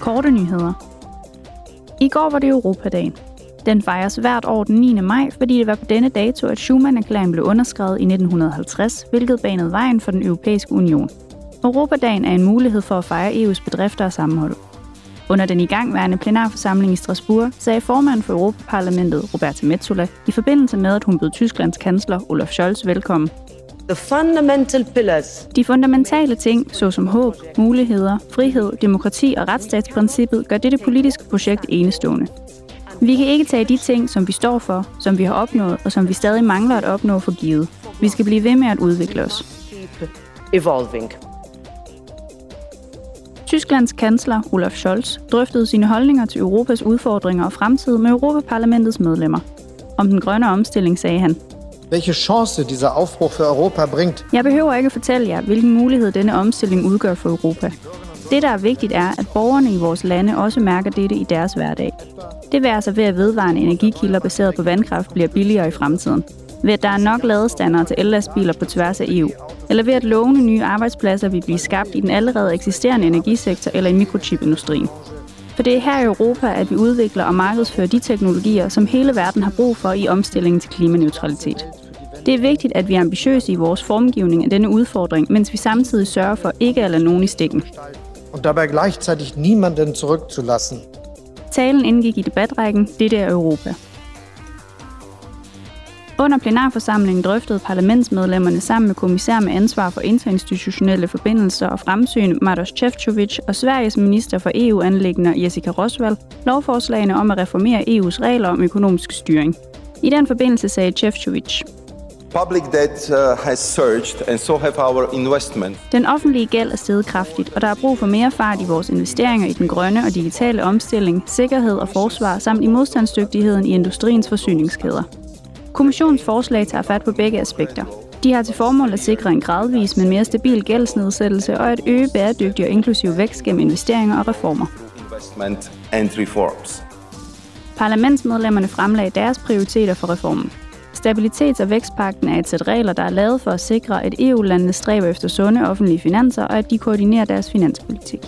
Korte nyheder. I går var det Europadagen. Den fejres hvert år den 9. maj, fordi det var på denne dato, at Schumann-erklæringen blev underskrevet i 1950, hvilket banede vejen for den europæiske union. Europadagen er en mulighed for at fejre EU's bedrifter og sammenhold. Under den igangværende plenarforsamling i Strasbourg sagde formanden for Europaparlamentet, Roberta Metsola, i forbindelse med, at hun bød Tysklands kansler Olaf Scholz velkommen. The fundamental pillars. De fundamentale ting, såsom håb, muligheder, frihed, demokrati og retsstatsprincippet, gør dette politiske projekt enestående. Vi kan ikke tage de ting, som vi står for, som vi har opnået og som vi stadig mangler at opnå for givet. Vi skal blive ved med at udvikle os. Evolving. Tysklands kansler Olaf Scholz drøftede sine holdninger til Europas udfordringer og fremtid med Europaparlamentets medlemmer. Om den grønne omstilling sagde han, welche Chance dieser Aufbruch für Europa bringt. Jeg behøver ikke at fortælle jer, hvilken mulighed denne omstilling udgør for Europa. Det, der er vigtigt, er, at borgerne i vores lande også mærker dette i deres hverdag. Det vil altså ved, at vedvarende energikilder baseret på vandkraft bliver billigere i fremtiden. Ved at der er nok ladestandere til ellastbiler på tværs af EU. Eller ved at lovende nye arbejdspladser vil blive skabt i den allerede eksisterende energisektor eller i mikrochipindustrien. For det er her i Europa, at vi udvikler og markedsfører de teknologier, som hele verden har brug for i omstillingen til klimaneutralitet. Det er vigtigt, at vi er ambitiøse i vores formgivning af denne udfordring, mens vi samtidig sørger for ikke at lade nogen i stikken. Und dabei gleichzeitig niemanden zurückzulassen. Talen indgik i debatrækken Dette er Europa. Under plenarforsamlingen drøftede parlamentsmedlemmerne sammen med kommissær med ansvar for interinstitutionelle forbindelser og fremsyn Maros Šefčovic og Sveriges minister for EU-anlæggende Jessica Roswell lovforslagene om at reformere EU's regler om økonomisk styring. I den forbindelse sagde Šefčovic, Public debt uh, has surged, and so have our investment. Den offentlige gæld er steget kraftigt, og der er brug for mere fart i vores investeringer i den grønne og digitale omstilling, sikkerhed og forsvar samt i modstandsdygtigheden i industriens forsyningskæder. Kommissionens forslag tager fat på begge aspekter. De har til formål at sikre en gradvis, men mere stabil gældsnedsættelse og at øge bæredygtig og inklusiv vækst gennem investeringer og reformer. Parlamentsmedlemmerne fremlagde deres prioriteter for reformen. Stabilitets- og vækstpakten er et sæt regler, der er lavet for at sikre, at EU-landene stræber efter sunde offentlige finanser og at de koordinerer deres finanspolitik.